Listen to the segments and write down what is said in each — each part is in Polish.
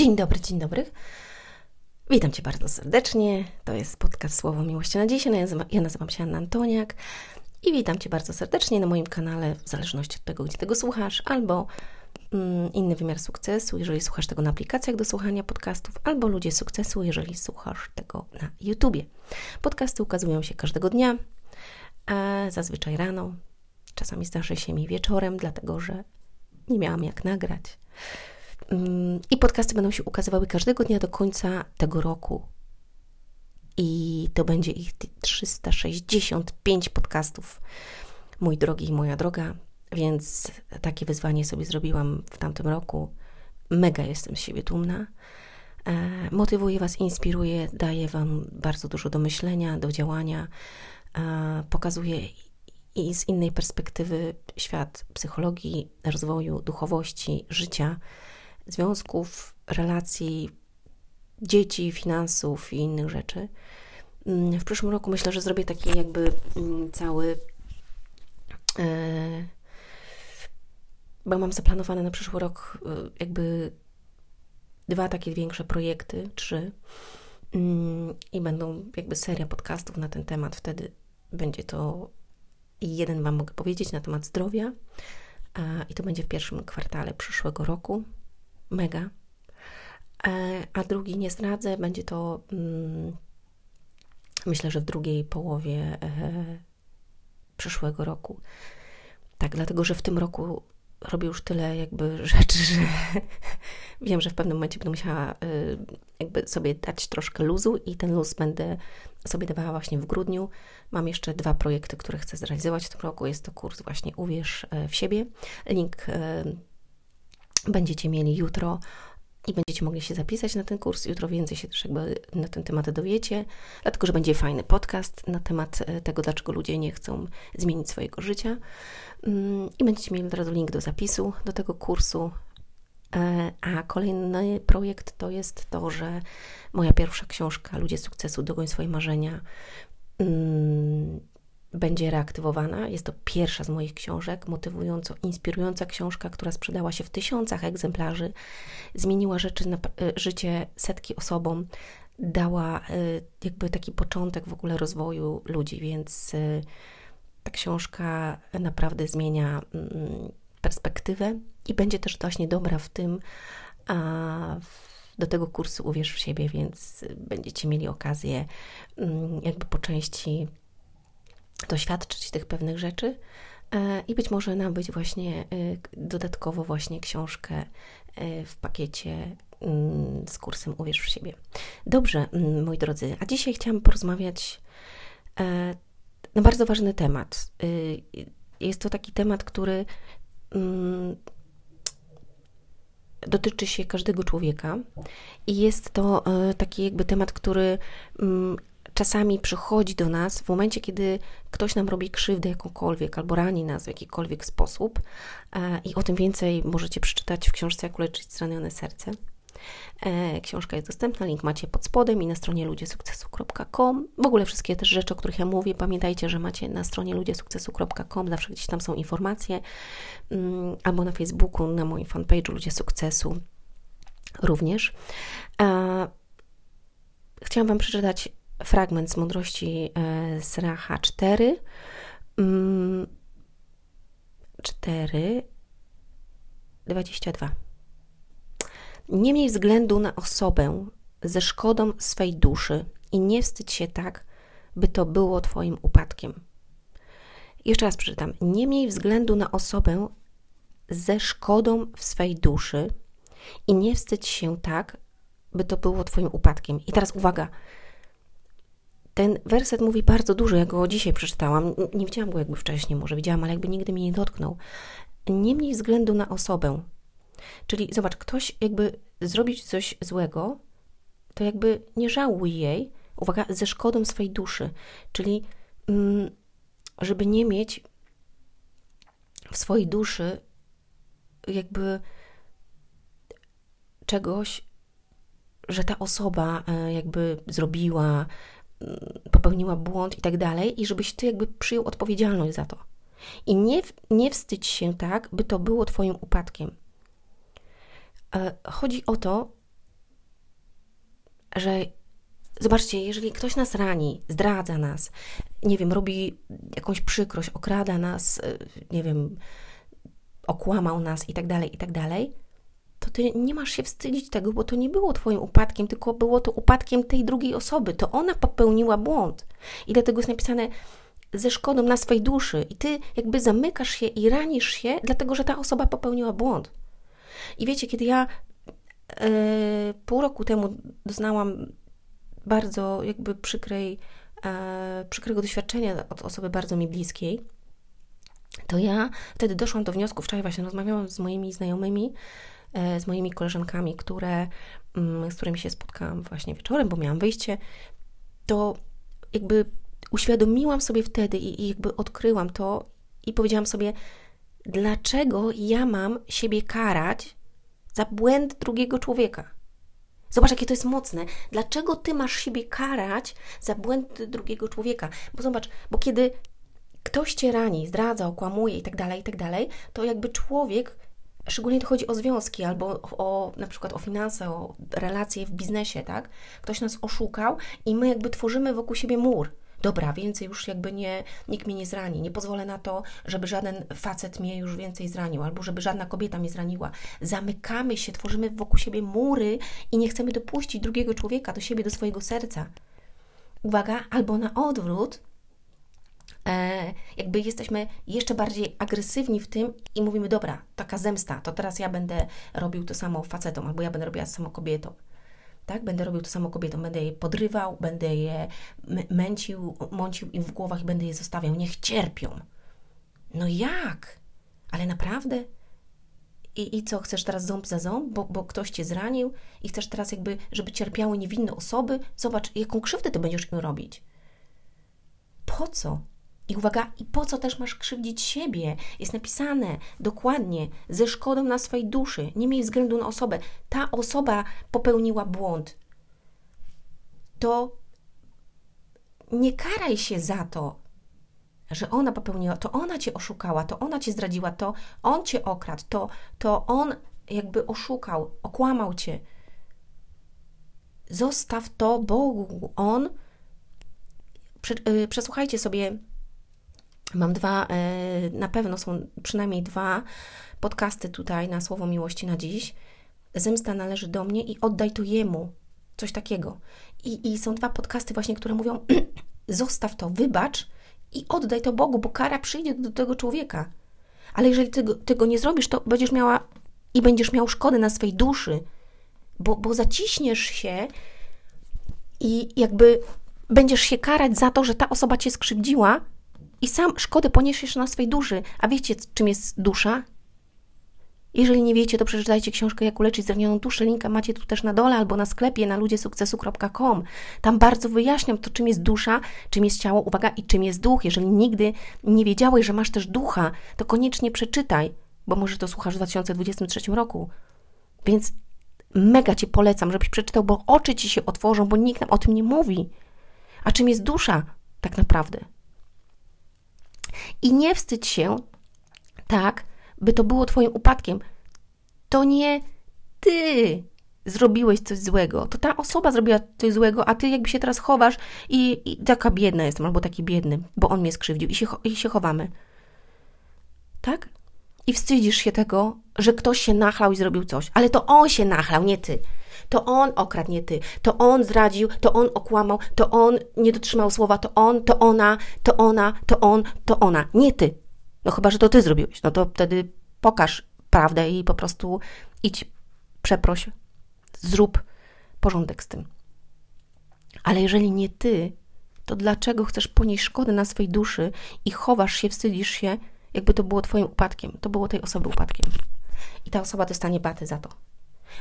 Dzień dobry, dzień dobry. Witam Cię bardzo serdecznie. To jest podcast Słowo Miłości na Dziś. Ja nazywam się Anna Antoniak i witam Cię bardzo serdecznie na moim kanale, w zależności od tego, gdzie tego słuchasz, albo mm, inny wymiar sukcesu, jeżeli słuchasz tego na aplikacjach do słuchania podcastów, albo ludzie sukcesu, jeżeli słuchasz tego na YouTubie. Podcasty ukazują się każdego dnia, zazwyczaj rano. Czasami zdarzy się mi wieczorem, dlatego że nie miałam jak nagrać. I podcasty będą się ukazywały każdego dnia do końca tego roku. I to będzie ich 365 podcastów, mój drogi i moja droga. Więc takie wyzwanie sobie zrobiłam w tamtym roku. Mega jestem z siebie dumna. E, motywuję Was, inspiruję, daję Wam bardzo dużo do myślenia, do działania. E, pokazuję i z innej perspektywy świat psychologii, rozwoju, duchowości, życia związków, relacji, dzieci, finansów i innych rzeczy. Mm, w przyszłym roku myślę, że zrobię taki jakby mm, cały. E, bo mam zaplanowane na przyszły rok e, jakby dwa takie większe projekty, trzy. Mm, I będą jakby seria podcastów na ten temat. Wtedy będzie to jeden Wam mogę powiedzieć na temat zdrowia. I to będzie w pierwszym kwartale przyszłego roku mega. E, a drugi nie zdradzę, będzie to mm, myślę, że w drugiej połowie e, przyszłego roku. Tak, dlatego że w tym roku robię już tyle jakby rzeczy, że wiem, że w pewnym momencie będę musiała e, jakby sobie dać troszkę luzu i ten luz będę sobie dawała właśnie w grudniu. Mam jeszcze dwa projekty, które chcę zrealizować w tym roku. Jest to kurs właśnie Uwierz w siebie. Link będziecie mieli jutro i będziecie mogli się zapisać na ten kurs. Jutro więcej się też jakby na ten temat dowiecie, dlatego że będzie fajny podcast na temat e, tego, dlaczego ludzie nie chcą zmienić swojego życia. Mm, I będziecie mieli od razu link do zapisu do tego kursu. E, a kolejny projekt to jest to, że moja pierwsza książka Ludzie sukcesu, dogoń swoje marzenia mm, będzie reaktywowana. Jest to pierwsza z moich książek, motywująco inspirująca książka, która sprzedała się w tysiącach egzemplarzy, zmieniła rzeczy na, e, życie setki osobom, dała e, jakby taki początek w ogóle rozwoju ludzi, więc e, ta książka naprawdę zmienia perspektywę i będzie też właśnie dobra w tym, a do tego kursu Uwierz w siebie, więc będziecie mieli okazję jakby po części doświadczyć tych pewnych rzeczy e, i być może nabyć właśnie e, dodatkowo właśnie książkę e, w pakiecie mm, z kursem Uwierz w siebie. Dobrze, mm, moi drodzy, a dzisiaj chciałam porozmawiać na bardzo ważny temat. Jest to taki temat, który mm, dotyczy się każdego człowieka i jest to taki jakby temat, który czasami przychodzi do nas w momencie, kiedy ktoś nam robi krzywdę jakąkolwiek albo rani nas w jakikolwiek sposób. E, I o tym więcej możecie przeczytać w książce Jak uleczyć zranione serce. E, książka jest dostępna, link macie pod spodem i na stronie ludziesukcesu.com. W ogóle wszystkie też rzeczy, o których ja mówię, pamiętajcie, że macie na stronie ludziesukcesu.com, zawsze gdzieś tam są informacje, mm, albo na Facebooku, na moim fanpage'u Ludzie Sukcesu również. E, chciałam Wam przeczytać fragment z mądrości Sracha 4. 4, 22. Nie miej względu na osobę ze szkodą swej duszy i nie wstydź się tak, by to było Twoim upadkiem. Jeszcze raz przeczytam. Nie miej względu na osobę ze szkodą w swej duszy i nie wstydź się tak, by to było Twoim upadkiem. I teraz uwaga, ten werset mówi bardzo dużo, ja go dzisiaj przeczytałam. Nie widziałam go jakby wcześniej, może widziałam, ale jakby nigdy mnie nie dotknął. Nie mniej względu na osobę. Czyli zobacz, ktoś jakby zrobić coś złego, to jakby nie żałuj jej, uwaga, ze szkodą swojej duszy. Czyli mm, żeby nie mieć w swojej duszy jakby czegoś, że ta osoba e, jakby zrobiła, popełniła błąd i tak dalej, i żebyś ty jakby przyjął odpowiedzialność za to. I nie, nie wstydź się tak, by to było twoim upadkiem. E, chodzi o to, że zobaczcie, jeżeli ktoś nas rani, zdradza nas, nie wiem, robi jakąś przykrość, okrada nas, y, nie wiem, okłamał nas i tak dalej, i tak dalej, ty nie masz się wstydzić tego, bo to nie było twoim upadkiem, tylko było to upadkiem tej drugiej osoby. To ona popełniła błąd. I dlatego jest napisane ze szkodą na swojej duszy. I ty jakby zamykasz się i ranisz się, dlatego że ta osoba popełniła błąd. I wiecie, kiedy ja yy, pół roku temu doznałam bardzo jakby przykrej, yy, przykrego doświadczenia od osoby bardzo mi bliskiej, to ja wtedy doszłam do wniosku, wczoraj właśnie rozmawiałam z moimi znajomymi, e, z moimi koleżankami, które, mm, z którymi się spotkałam właśnie wieczorem, bo miałam wyjście, to jakby uświadomiłam sobie wtedy i, i jakby odkryłam to i powiedziałam sobie, dlaczego ja mam siebie karać za błęd drugiego człowieka? Zobacz, jakie to jest mocne. Dlaczego ty masz siebie karać za błęd drugiego człowieka? Bo zobacz, bo kiedy ktoś cię rani, zdradza, okłamuje i tak dalej, i tak dalej, to jakby człowiek, szczególnie to chodzi o związki albo o, na przykład o finanse, o relacje w biznesie, tak? Ktoś nas oszukał i my jakby tworzymy wokół siebie mur. Dobra, więcej już jakby nie, nikt mnie nie zrani. Nie pozwolę na to, żeby żaden facet mnie już więcej zranił, albo żeby żadna kobieta mnie zraniła. Zamykamy się, tworzymy wokół siebie mury i nie chcemy dopuścić drugiego człowieka do siebie, do swojego serca. Uwaga, albo na odwrót, jakby jesteśmy jeszcze bardziej agresywni w tym i mówimy, dobra, taka zemsta, to teraz ja będę robił to samo facetom, albo ja będę robiła to samo kobietą. Tak? Będę robił to samo kobietą, będę je podrywał, będę je męcił, mącił im w głowach i będę je zostawiał. Niech cierpią. No jak? Ale naprawdę? I, I co, chcesz teraz ząb za ząb, bo, bo ktoś cię zranił i chcesz teraz jakby, żeby cierpiały niewinne osoby? Zobacz, jaką krzywdę ty będziesz im robić. Po co? I uwaga, i po co też masz krzywdzić siebie? Jest napisane dokładnie, ze szkodą na swojej duszy. Nie miej względu na osobę. Ta osoba popełniła błąd. To nie karaj się za to, że ona popełniła, to ona cię oszukała, to ona cię zdradziła, to on cię okradł, to, to on jakby oszukał, okłamał cię. Zostaw to Bogu. On. Y, przesłuchajcie sobie Mam dwa, e, na pewno są przynajmniej dwa podcasty tutaj na Słowo Miłości na dziś. Zemsta należy do mnie i oddaj to Jemu. Coś takiego. I, i są dwa podcasty właśnie, które mówią zostaw to, wybacz i oddaj to Bogu, bo kara przyjdzie do tego człowieka. Ale jeżeli tego, tego nie zrobisz, to będziesz miała i będziesz miał szkody na swej duszy, bo, bo zaciśniesz się i jakby będziesz się karać za to, że ta osoba cię skrzywdziła, i sam szkodę poniesiesz na swej duszy. A wiecie, czym jest dusza? Jeżeli nie wiecie, to przeczytajcie książkę Jak uleczyć zranioną duszę. Linka macie tu też na dole albo na sklepie na ludziesukcesu.com. Tam bardzo wyjaśniam to, czym jest dusza, czym jest ciało, uwaga, i czym jest duch. Jeżeli nigdy nie wiedziałeś, że masz też ducha, to koniecznie przeczytaj, bo może to słuchasz w 2023 roku. Więc mega Cię polecam, żebyś przeczytał, bo oczy Ci się otworzą, bo nikt nam o tym nie mówi. A czym jest dusza tak naprawdę? I nie wstydź się tak, by to było Twoim upadkiem. To nie Ty zrobiłeś coś złego. To ta osoba zrobiła coś złego, a Ty jakby się teraz chowasz i, i taka biedna jestem, albo taki biedny, bo on mnie skrzywdził i się, i się chowamy. Tak? I wstydzisz się tego, że ktoś się nachlał i zrobił coś. Ale to on się nachlał, nie Ty to on okradł, nie ty, to on zradził, to on okłamał, to on nie dotrzymał słowa, to on, to ona, to ona, to on, to ona, nie ty. No chyba, że to ty zrobiłeś, no to wtedy pokaż prawdę i po prostu idź, przeproś, zrób porządek z tym. Ale jeżeli nie ty, to dlaczego chcesz ponieść szkodę na swojej duszy i chowasz się, wstydzisz się, jakby to było twoim upadkiem, to było tej osoby upadkiem. I ta osoba dostanie baty za to.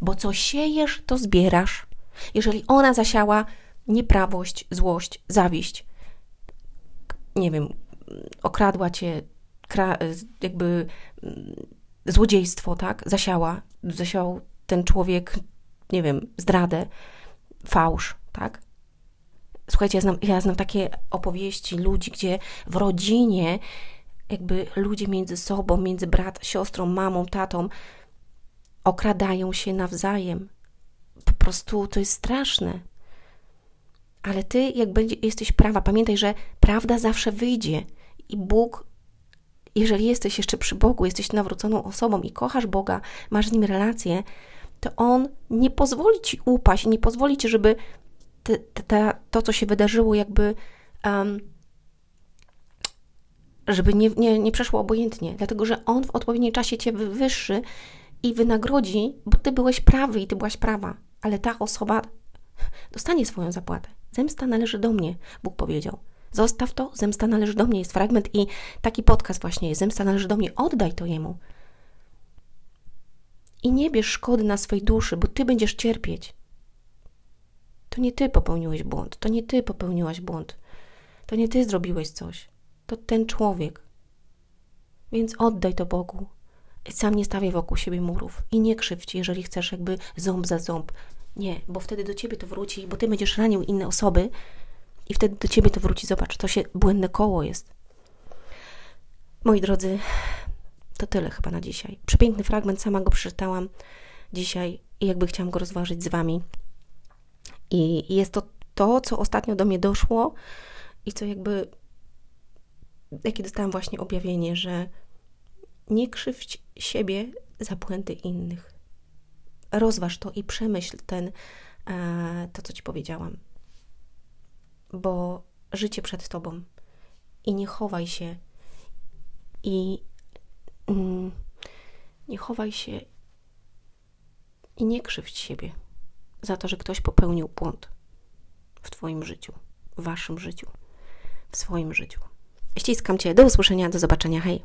Bo co siejesz, to zbierasz. Jeżeli ona zasiała nieprawość, złość, zawiść, nie wiem, okradła cię, jakby mm, złodziejstwo, tak? Zasiała, zasiał ten człowiek, nie wiem, zdradę, fałsz, tak? Słuchajcie, ja znam, ja znam takie opowieści ludzi, gdzie w rodzinie jakby ludzie między sobą, między brat, siostrą, mamą, tatą, okradają się nawzajem. Po prostu to jest straszne. ale ty, jak będzie, jesteś prawa, pamiętaj, że prawda zawsze wyjdzie i Bóg, jeżeli jesteś jeszcze przy Bogu, jesteś nawróconą osobą i kochasz Boga, masz z nim relację, to On nie pozwoli ci upaść, nie pozwoli ci, żeby te, te, to, co się wydarzyło, jakby. Um, żeby nie, nie, nie przeszło obojętnie, dlatego że On w odpowiednim czasie cię wywyższy i wynagrodzi, bo ty byłeś prawy i ty byłaś prawa, ale ta osoba dostanie swoją zapłatę. Zemsta należy do mnie, Bóg powiedział. Zostaw to, zemsta należy do mnie. Jest fragment i taki podcast właśnie jest. Zemsta należy do mnie, oddaj to jemu. I nie bierz szkody na swojej duszy, bo ty będziesz cierpieć. To nie ty popełniłeś błąd, to nie ty popełniłaś błąd, to nie ty zrobiłeś coś, to ten człowiek. Więc oddaj to Bogu. Sam nie stawiaj wokół siebie murów i nie krzywdź, jeżeli chcesz jakby ząb za ząb. Nie, bo wtedy do ciebie to wróci, bo ty będziesz ranił inne osoby i wtedy do ciebie to wróci. Zobacz, to się błędne koło jest. Moi drodzy, to tyle chyba na dzisiaj. Przepiękny fragment, sama go przeczytałam dzisiaj i jakby chciałam go rozważyć z wami. I jest to to, co ostatnio do mnie doszło i co jakby, jakie dostałam właśnie objawienie, że nie krzywdź siebie za błędy innych. Rozważ to i przemyśl ten, e, to, co Ci powiedziałam. Bo życie przed Tobą i nie chowaj się i mm, nie chowaj się i nie krzywdź siebie za to, że ktoś popełnił błąd w Twoim życiu, w Waszym życiu, w swoim życiu. Ściskam Cię. Do usłyszenia, do zobaczenia. Hej!